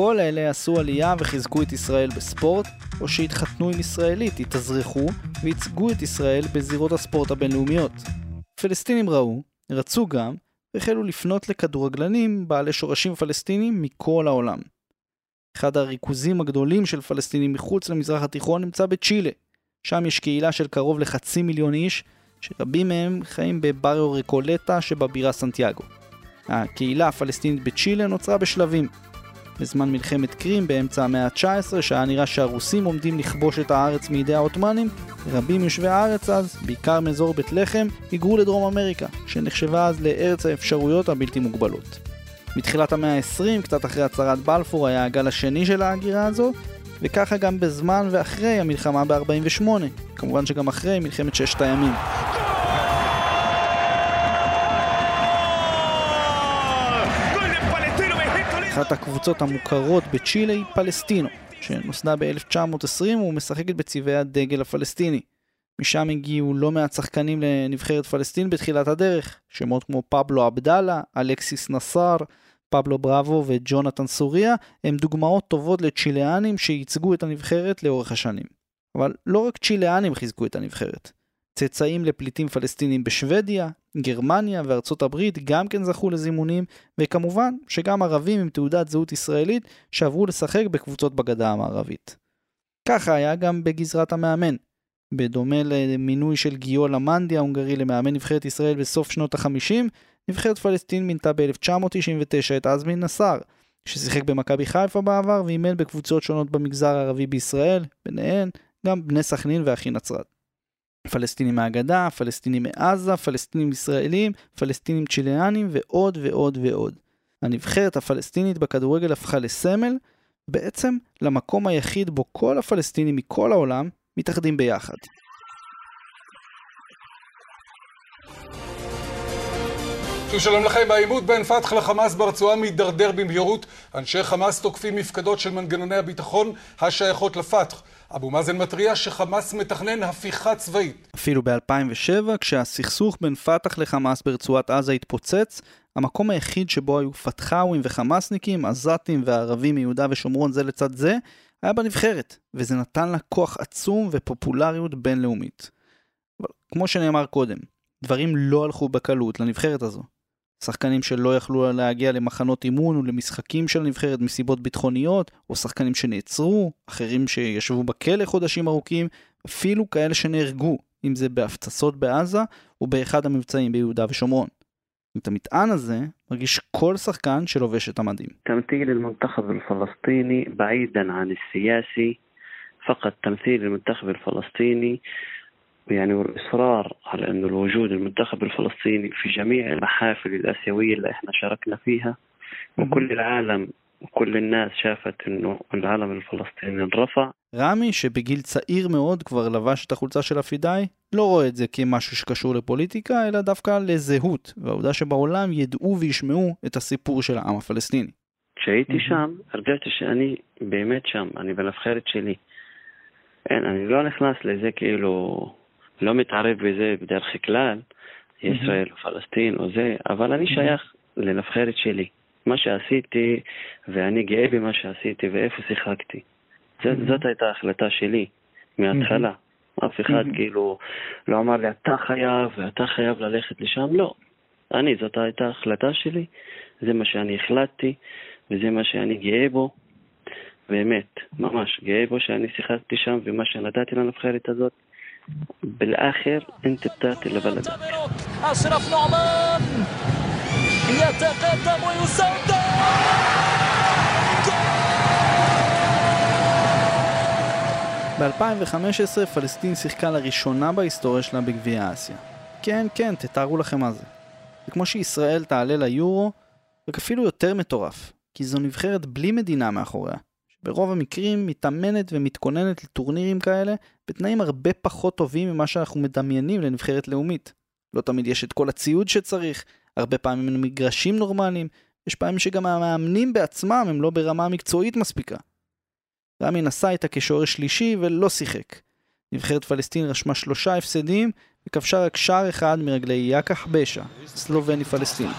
כל אלה עשו עלייה וחיזקו את ישראל בספורט, או שהתחתנו עם ישראלית, התאזרחו וייצגו את ישראל בזירות הספורט הבינלאומיות. פלסטינים ראו, רצו גם, והחלו לפנות לכדורגלנים בעלי שורשים פלסטינים מכל העולם. אחד הריכוזים הגדולים של פלסטינים מחוץ למזרח התיכון נמצא בצ'ילה. שם יש קהילה של קרוב לחצי מיליון איש, שרבים מהם חיים בבריו ריקולטה שבבירה סנטיאגו. הקהילה הפלסטינית בצ'ילה נוצרה בשלבים. בזמן מלחמת קרים באמצע המאה ה-19, שהיה נראה שהרוסים עומדים לכבוש את הארץ מידי העות'מאנים, רבים יושבי הארץ אז, בעיקר מאזור בית לחם, היגרו לדרום אמריקה, שנחשבה אז לארץ האפשרויות הבלתי מוגבלות. מתחילת המאה ה-20, קצת אחרי הצהרת בלפור, היה הגל השני של ההגירה הזו, וככה גם בזמן ואחרי המלחמה ב-48, כמובן שגם אחרי מלחמת ששת הימים. אחת הקבוצות המוכרות בצ'ילה היא פלסטינו, שנוסדה ב-1920 ומשחקת בצבעי הדגל הפלסטיני. משם הגיעו לא מעט שחקנים לנבחרת פלסטין בתחילת הדרך, שמות כמו פבלו עבדאללה, אלכסיס נסאר, פבלו בראבו וג'ונתן סוריה, הם דוגמאות טובות לצ'יליאנים שייצגו את הנבחרת לאורך השנים. אבל לא רק צ'יליאנים חיזקו את הנבחרת. צאצאים לפליטים פלסטינים בשוודיה, גרמניה וארצות הברית גם כן זכו לזימונים, וכמובן שגם ערבים עם תעודת זהות ישראלית שעברו לשחק בקבוצות בגדה המערבית. ככה היה גם בגזרת המאמן. בדומה למינוי של גיול המנדי ההונגרי למאמן נבחרת ישראל בסוף שנות ה-50, נבחרת פלסטין מינתה ב-1999 את עזמין נסאר, ששיחק במכבי חיפה בעבר ואימן בקבוצות שונות במגזר הערבי בישראל, ביניהן גם בני סכנין ואחי נצרת. פלסטינים מהגדה, פלסטינים מעזה, פלסטינים ישראלים, פלסטינים צ'יליאנים ועוד ועוד ועוד. הנבחרת הפלסטינית בכדורגל הפכה לסמל, בעצם למקום היחיד בו כל הפלסטינים מכל העולם מתאחדים ביחד. שוב שלום לכם, העימות בין פתח לחמאס ברצועה מידרדר במהירות. אנשי חמאס תוקפים מפקדות של מנגנוני הביטחון השייכות לפתח. אבו מאזן מתריע שחמאס מתכנן הפיכה צבאית. אפילו ב-2007, כשהסכסוך בין פתח לחמאס ברצועת עזה התפוצץ, המקום היחיד שבו היו פתחאווים וחמאסניקים, עזתים וערבים מיהודה ושומרון זה לצד זה, היה בנבחרת, וזה נתן לה כוח עצום ופופולריות בינלאומית. אבל כמו שנאמר קודם, דברים לא הלכו בקלות לנבחרת הזו. שחקנים שלא יכלו להגיע למחנות אימון ולמשחקים של הנבחרת מסיבות ביטחוניות, או שחקנים שנעצרו, אחרים שישבו בכלא חודשים ארוכים, אפילו כאלה שנהרגו, אם זה בהפצצות בעזה, או באחד המבצעים ביהודה ושומרון. את המטען הזה מרגיש כל שחקן שלובש את המדים. تمثيل المنتخب الفلسطيني بعيدا عن السياسي فقط تمثيل المنتخب الفلسطيني يعني والإصرار على أنه الوجود المنتخب الفلسطيني في جميع المحافل الآسيوية اللي إحنا شاركنا فيها وكل العالم وكل الناس شافت أنه العالم الفلسطيني انرفع רמי, שבגיל צעיר מאוד כבר לבש את החולצה של הפידאי, לא רואה את זה כמשהו שקשור לפוליטיקה, אלא דווקא לזהות, והעובדה שבעולם ידעו וישמעו את הסיפור של העם הפלסטיני. כשהייתי שם, הרגשתי שאני באמת שם, אני בנבחרת שלי. אין, אני לא נכנס לזה כאילו, לא מתערב בזה בדרך כלל, ישראל או פלסטין או זה, אבל אני שייך לנבחרת שלי. מה שעשיתי, ואני גאה במה שעשיתי ואיפה שיחקתי. זאת, זאת הייתה ההחלטה שלי, מההתחלה. אף אחד כאילו לא אמר לי, אתה חייב ואתה חייב ללכת לשם, לא. אני, זאת הייתה ההחלטה שלי, זה מה שאני החלטתי, וזה מה שאני גאה בו. באמת, ממש, גאה בו שאני שיחקתי שם, ומה שנתתי לנבחרת הזאת. بالآخر أنت بتعطي لبلدك أشرف نعمان يتقدم ويسدد ב-2015 פלסטין שיחקה לראשונה בהיסטוריה שלה בגביע אסיה. כן, כן, תתארו לכם מה זה. זה כמו שישראל תעלה ליורו, רק אפילו יותר מטורף, כי זו נבחרת בלי מדינה מאחוריה, שברוב המקרים מתאמנת ומתכוננת לטורנירים כאלה בתנאים הרבה פחות טובים ממה שאנחנו מדמיינים לנבחרת לאומית. לא תמיד יש את כל הציוד שצריך, הרבה פעמים אין מגרשים נורמליים, יש פעמים שגם המאמנים בעצמם הם לא ברמה מקצועית מספיקה. רמי נסע איתה כשוער שלישי ולא שיחק. נבחרת פלסטין רשמה שלושה הפסדים וכבשה רק שער אחד מרגלי יאקח בשה, סלובני פלסטיני.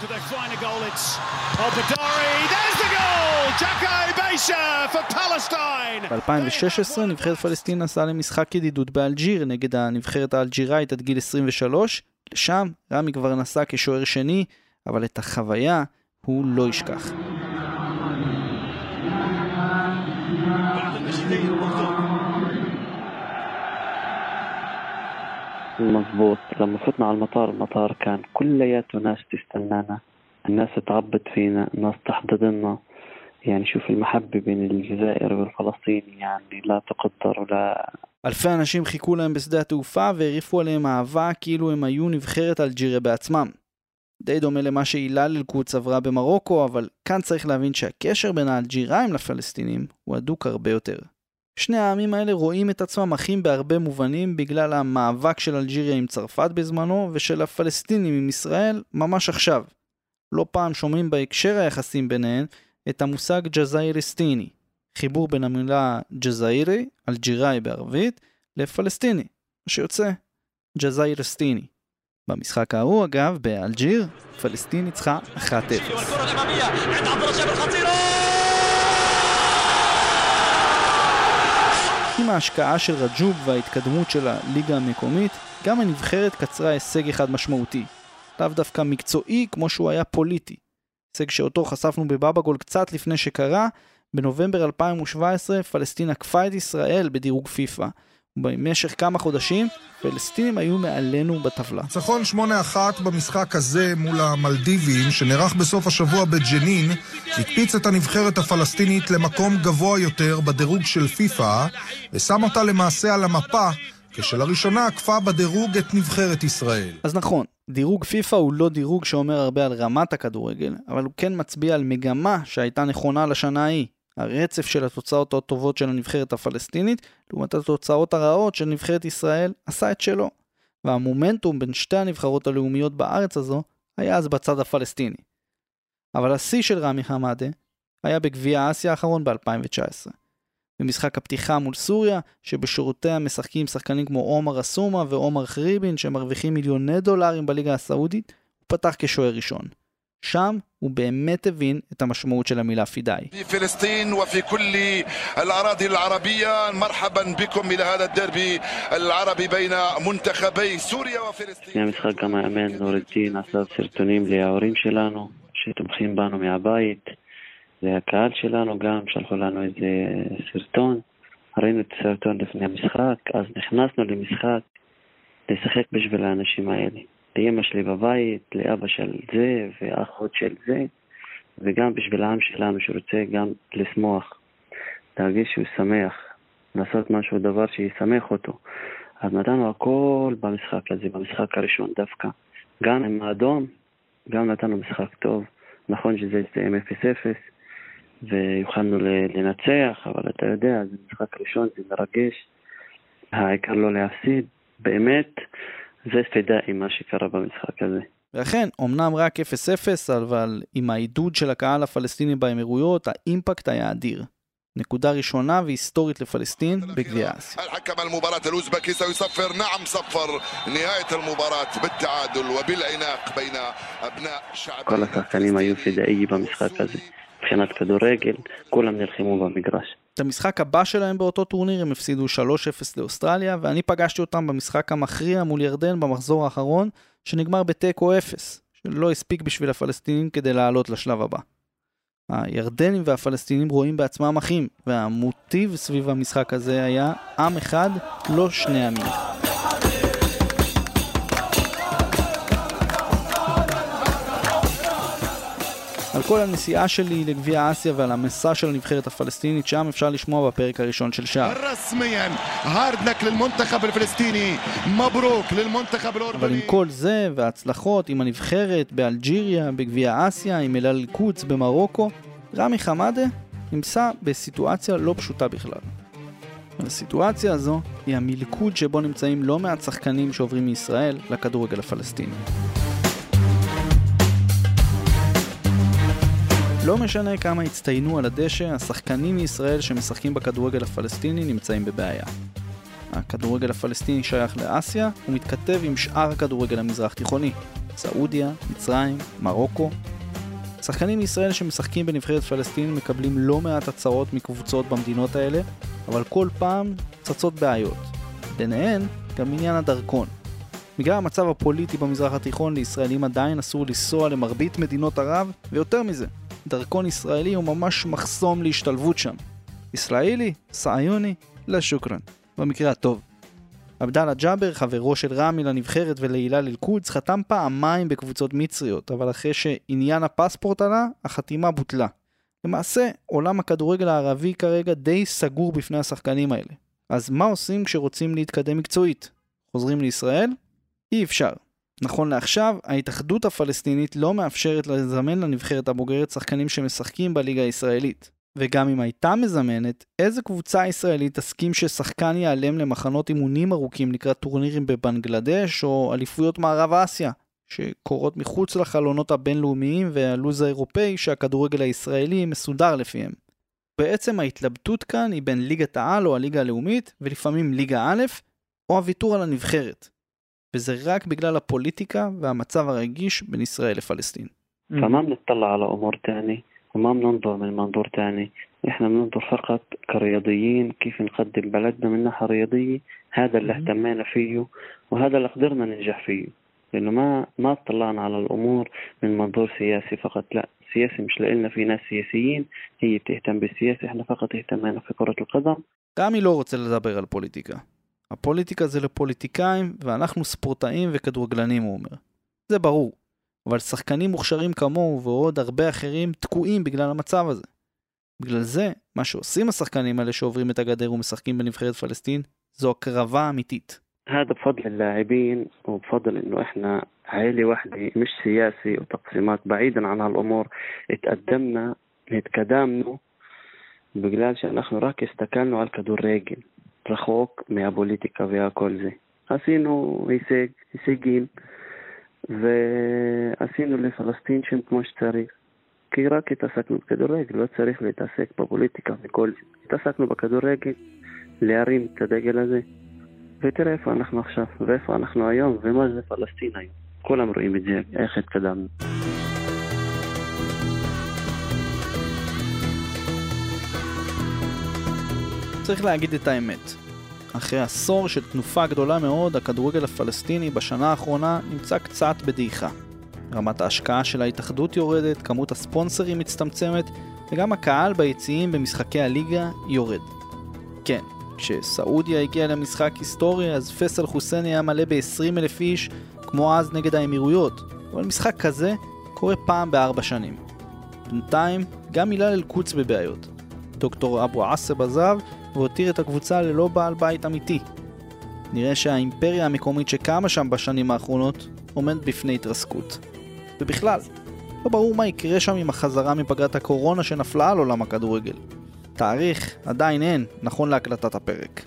ב-2016 נבחרת פלסטין נסעה למשחק ידידות באלג'יר נגד הנבחרת האלג'יראית עד גיל 23. לשם רמי כבר נסע כשוער שני, אבל את החוויה הוא לא ישכח. مظبوط لما فتنا على المطار المطار كان كلياته ناس تستنانا الناس تعبت فينا الناس تحضننا يعني شوف المحبة بين الجزائر والفلسطين يعني لا تقدر ولا אלפי אנשים חיכו להם בשדה התעופה והרעיפו עליהם אהבה כאילו הם היו נבחרת אלג'יריה בעצמם. די דומה למה שהילל אל-קודס עברה במרוקו, אבל כאן צריך להבין שהקשר בין האלג'יראים לפלסטינים הוא הדוק הרבה יותר. שני העמים האלה רואים את עצמם אחים בהרבה מובנים בגלל המאבק של אלג'יריה עם צרפת בזמנו ושל הפלסטינים עם ישראל ממש עכשיו. לא פעם שומעים בהקשר היחסים ביניהן את המושג ג'זאיריסטיני, חיבור בין המילה ג'זאירי, אלג'יראי בערבית, לפלסטיני, מה שיוצא ג'זאיריסטיני. במשחק ההוא אגב, באלג'יר, פלסטין ניצחה 1-0. עם ההשקעה של רג'וב וההתקדמות של הליגה המקומית, גם הנבחרת קצרה הישג אחד משמעותי. לאו דווקא מקצועי כמו שהוא היה פוליטי. הישג שאותו חשפנו בבאבא קצת לפני שקרה, בנובמבר 2017 פלסטין עקפה את ישראל בדירוג פיפ"א. ובמשך כמה חודשים פלסטינים היו מעלינו בטבלה. ניצחון 8-1 במשחק הזה מול המלדיבים, שנערך בסוף השבוע בג'נין, הקפיץ את הנבחרת הפלסטינית למקום גבוה יותר בדירוג של פיפ"א, ושם אותה למעשה על המפה, כשלראשונה עקפה בדירוג את נבחרת ישראל. אז נכון, דירוג פיפ"א הוא לא דירוג שאומר הרבה על רמת הכדורגל, אבל הוא כן מצביע על מגמה שהייתה נכונה לשנה ההיא. הרצף של התוצאות הטובות של הנבחרת הפלסטינית, לעומת התוצאות הרעות של נבחרת ישראל, עשה את שלו. והמומנטום בין שתי הנבחרות הלאומיות בארץ הזו היה אז בצד הפלסטיני. אבל השיא של רמי חמאדה היה בגביע אסיה האחרון ב-2019. במשחק הפתיחה מול סוריה, שבשורותיה משחקים שחקנים כמו עומר אסומה ועומר חריבין שמרוויחים מיליוני דולרים בליגה הסעודית, הוא פתח כשוער ראשון. שם הוא באמת הבין את המשמעות של המילה פידאי. في فلسطين وفي كل الأراضي العربية مرحبا بكم إلى هذا الدربي العربي بين منتخبي سوريا وفلسطين לפני המשחק גם האמן נור א-דין עשה סרטונים להורים שלנו שתומכים בנו מהבית והקהל שלנו גם שלחו לנו איזה סרטון. ראינו את הסרטון לפני המשחק אז נכנסנו למשחק לשחק בשביל האנשים האלה. לאמא שלי בבית, לאבא של זה ואחות של זה וגם בשביל העם שלנו שרוצה גם לשמוח. להרגיש שהוא שמח לעשות משהו, דבר שישמח אותו. אז נתנו הכל במשחק הזה, במשחק הראשון דווקא. גם עם האדום, גם נתנו משחק טוב. נכון שזה הסתיים 0-0 ויכולנו לנצח, אבל אתה יודע, זה משחק ראשון, זה מרגש העיקר לא להפסיד, באמת זה פדאי מה שקרה במשחק הזה. ואכן, אמנם רק 0-0, אבל עם העידוד של הקהל הפלסטיני באמירויות, האימפקט היה אדיר. נקודה ראשונה והיסטורית לפלסטין בגביע אסיה. الحكم المباراة الأوزبكي سيصفر نعم صفر نهاية المباراة بالتعادل وبالعناق بين أبناء شعب כל השחקנים היו פדאי במשחק הזה. מבחינת כדורגל, כולם נלחמו במגרש. את המשחק הבא שלהם באותו טורניר הם הפסידו 3-0 לאוסטרליה, ואני פגשתי אותם במשחק המכריע מול ירדן במחזור האחרון, שנגמר בתיקו 0, שלא הספיק בשביל הפלסטינים כדי לעלות לשלב הבא. הירדנים והפלסטינים רואים בעצמם אחים, והמוטיב סביב המשחק הזה היה עם אחד, לא שני עמים. על כל הנסיעה שלי לגביע אסיה ועל המסע של הנבחרת הפלסטינית, שם אפשר לשמוע בפרק הראשון של שער. אבל עם כל זה וההצלחות עם הנבחרת באלג'יריה, בגביע אסיה, עם אלאל אל-קודס במרוקו, רמי חמאדה נמצא בסיטואציה לא פשוטה בכלל. הסיטואציה הזו היא המלכוד שבו נמצאים לא מעט שחקנים שעוברים מישראל לכדורגל הפלסטיני. לא משנה כמה הצטיינו על הדשא, השחקנים מישראל שמשחקים בכדורגל הפלסטיני נמצאים בבעיה. הכדורגל הפלסטיני שייך לאסיה, הוא מתכתב עם שאר הכדורגל המזרח תיכוני, סעודיה, מצרים, מרוקו. שחקנים מישראל שמשחקים בנבחרת פלסטין מקבלים לא מעט הצעות מקבוצות במדינות האלה, אבל כל פעם צצות בעיות. ביניהן גם עניין הדרכון. בגלל המצב הפוליטי במזרח התיכון לישראלים עדיין אסור לנסוע למרבית מדינות ערב, ויותר מזה, דרכון ישראלי הוא ממש מחסום להשתלבות שם. ישראלי, סעיוני, לא שוכרן. במקרה הטוב. עבדאללה ג'אבר, חברו של רמי לנבחרת ולהילל אל-קודס, חתם פעמיים בקבוצות מצריות, אבל אחרי שעניין הפספורט עלה, החתימה בוטלה. למעשה, עולם הכדורגל הערבי כרגע די סגור בפני השחקנים האלה. אז מה עושים כשרוצים להתקדם מקצועית? חוזרים לישראל? אי אפשר. נכון לעכשיו, ההתאחדות הפלסטינית לא מאפשרת לזמן לנבחרת הבוגרת שחקנים שמשחקים בליגה הישראלית. וגם אם הייתה מזמנת, איזה קבוצה ישראלית תסכים ששחקן ייעלם למחנות אימונים ארוכים לקראת טורנירים בבנגלדש או אליפויות מערב אסיה, שקורות מחוץ לחלונות הבינלאומיים והלו"ז האירופאי שהכדורגל הישראלי מסודר לפיהם. בעצם ההתלבטות כאן היא בין ליגת העל או הליגה הלאומית, ולפעמים ליגה א', או הוויתור על הנבחרת. וזה רק בגלל הפוליטיקה והמצב הרגיש בין ישראל לפלסטין. فما بنطلع على أمور تاني وما بننظر من منظور تاني إحنا بننظر فقط كرياضيين كيف نقدم بلدنا من ناحية رياضية هذا اللي اهتمينا فيه وهذا اللي قدرنا ننجح فيه لأنه ما ما اطلعنا على الأمور من منظور سياسي فقط لا سياسي مش لإلنا في ناس سياسيين هي بتهتم بالسياسة إحنا فقط اهتمينا في كرة القدم רמי לא רוצה לדבר על פוליטיקה. הפוליטיקה זה לפוליטיקאים, ואנחנו ספורטאים וכדורגלנים, הוא אומר. זה ברור. אבל שחקנים מוכשרים כמוהו ועוד הרבה אחרים תקועים בגלל המצב הזה. בגלל זה, מה שעושים השחקנים האלה שעוברים את הגדר ומשחקים בנבחרת פלסטין, זו הקרבה אמיתית. هذا بفضل اللاعبين وبفضل انه احنا عائلة واحدة مش سياسي وتقسيمات بعيدا عن هالامور اتقدمنا اتقدمنا בגלל שאנחנו רק הסתכלנו על כדורגל, רחוק מהפוליטיקה והכל זה. עשינו הישג, הישגים, ועשינו לפלסטין שם כמו שצריך. כי רק התעסקנו בכדורגל, לא צריך להתעסק בפוליטיקה וכל זה. התעסקנו בכדורגל, להרים את הדגל הזה, ותראה איפה אנחנו עכשיו, ואיפה אנחנו היום, ומה זה פלסטין היום. כולם רואים את זה, איך התקדמנו. צריך להגיד את האמת. אחרי עשור של תנופה גדולה מאוד, הכדורגל הפלסטיני בשנה האחרונה נמצא קצת בדעיכה. רמת ההשקעה של ההתאחדות יורדת, כמות הספונסרים מצטמצמת, וגם הקהל ביציעים במשחקי הליגה יורד. כן, כשסעודיה הגיעה למשחק היסטורי, אז פסל חוסייני היה מלא ב-20 אלף איש, כמו אז נגד האמירויות, אבל משחק כזה קורה פעם בארבע שנים. בינתיים, גם הילל אל-קודס בבעיות. דוקטור אבו עסב עזב והותיר את הקבוצה ללא בעל בית אמיתי. נראה שהאימפריה המקומית שקמה שם בשנים האחרונות עומדת בפני התרסקות. ובכלל, לא ברור מה יקרה שם עם החזרה מפגרת הקורונה שנפלה על עולם הכדורגל. תאריך עדיין אין, נכון להקלטת הפרק.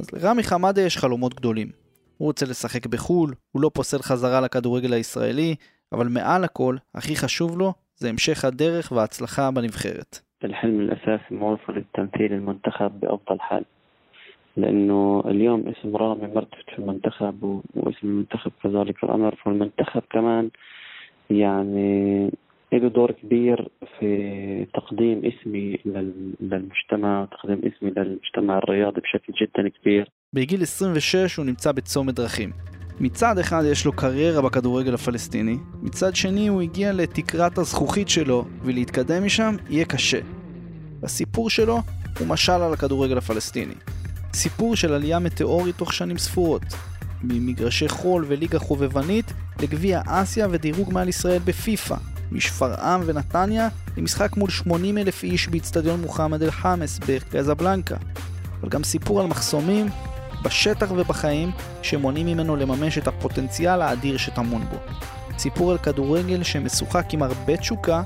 אז לרמי חמאדה יש חלומות גדולים. הוא רוצה לשחק בחו"ל, הוא לא פוסל חזרה לכדורגל הישראלי, אבל מעל הכל, הכי חשוב לו, זה המשך הדרך וההצלחה בנבחרת. الحلم الأساسي موصل التمثيل المنتخب بأفضل حال لأنه اليوم اسم رامي مرتبط في المنتخب واسم المنتخب كذلك الأمر فالمنتخب كمان يعني له دور كبير في تقديم اسمي للمجتمع وتقديم اسمي للمجتمع الرياضي بشكل جدا كبير בגיל 26 הוא נמצא בצומת דרכים. מצד אחד יש לו קריירה בכדורגל הפלסטיני, מצד שני הוא הגיע לתקרת הזכוכית שלו, ולהתקדם משם יהיה קשה. הסיפור שלו הוא משל על הכדורגל הפלסטיני. סיפור של עלייה מטאורית תוך שנים ספורות, ממגרשי חול וליגה חובבנית לגביע אסיה ודירוג מעל ישראל בפיפ"א, משפרעם ונתניה למשחק מול 80 אלף איש באיצטדיון מוחמד אל-חמאס בקזבלנקה. אבל גם סיפור על מחסומים בשטח ובחיים שמונעים ממנו לממש את הפוטנציאל האדיר שטמון בו. סיפור על כדורגל שמשוחק עם הרבה תשוקה,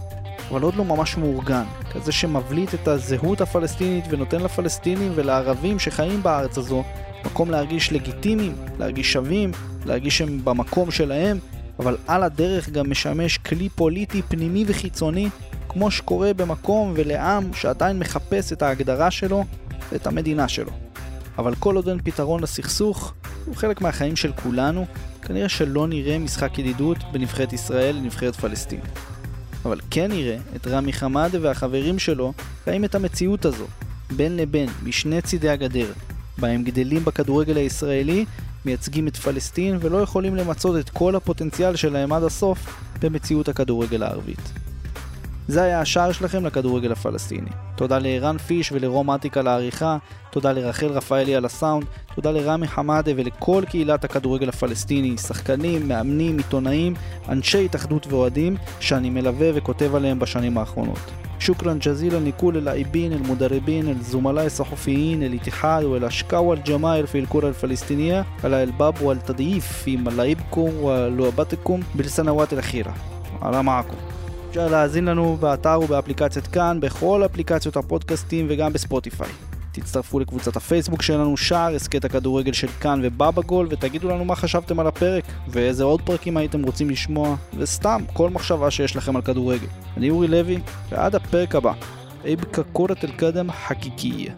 אבל עוד לא ממש מאורגן, כזה שמבליט את הזהות הפלסטינית ונותן לפלסטינים ולערבים שחיים בארץ הזו מקום להרגיש לגיטימיים, להרגיש שווים, להרגיש שהם במקום שלהם, אבל על הדרך גם משמש כלי פוליטי פנימי וחיצוני, כמו שקורה במקום ולעם שעדיין מחפש את ההגדרה שלו ואת המדינה שלו. אבל כל עוד אין פתרון לסכסוך, הוא חלק מהחיים של כולנו, כנראה שלא נראה משחק ידידות בנבחרת ישראל לנבחרת פלסטין. אבל כן נראה את רמי חמאדה והחברים שלו חיים את המציאות הזו, בין לבין, משני צידי הגדר, בה הם גדלים בכדורגל הישראלי, מייצגים את פלסטין ולא יכולים למצות את כל הפוטנציאל שלהם עד הסוף במציאות הכדורגל הערבית. זה היה השער שלכם לכדורגל הפלסטיני. תודה לערן פיש ולרום אטיק על העריכה, תודה לרחל רפאלי על הסאונד, תודה לרמי חמאדה ולכל קהילת הכדורגל הפלסטיני, שחקנים, מאמנים, עיתונאים, אנשי התאחדות ואוהדים, שאני מלווה וכותב עליהם בשנים האחרונות. شكرا جزيلا لكل اللاعبين المدربين الزملاء الصحفيين الاتحاد والأشقاء والجماهير في الكرة الفلسطينية على الباب والتضييف في ملاعبكم ولعبتكم بالسنوات الأخيرة على معكم אפשר להאזין לנו באתר ובאפליקציית כאן, בכל אפליקציות הפודקאסטים וגם בספוטיפיי. תצטרפו לקבוצת הפייסבוק שלנו, שער הסכת הכדורגל של כאן ובבא גול, ותגידו לנו מה חשבתם על הפרק, ואיזה עוד פרקים הייתם רוצים לשמוע, וסתם, כל מחשבה שיש לכם על כדורגל. אני אורי לוי, ועד הפרק הבא. איבקה קורת אל-קדם חקיקיה.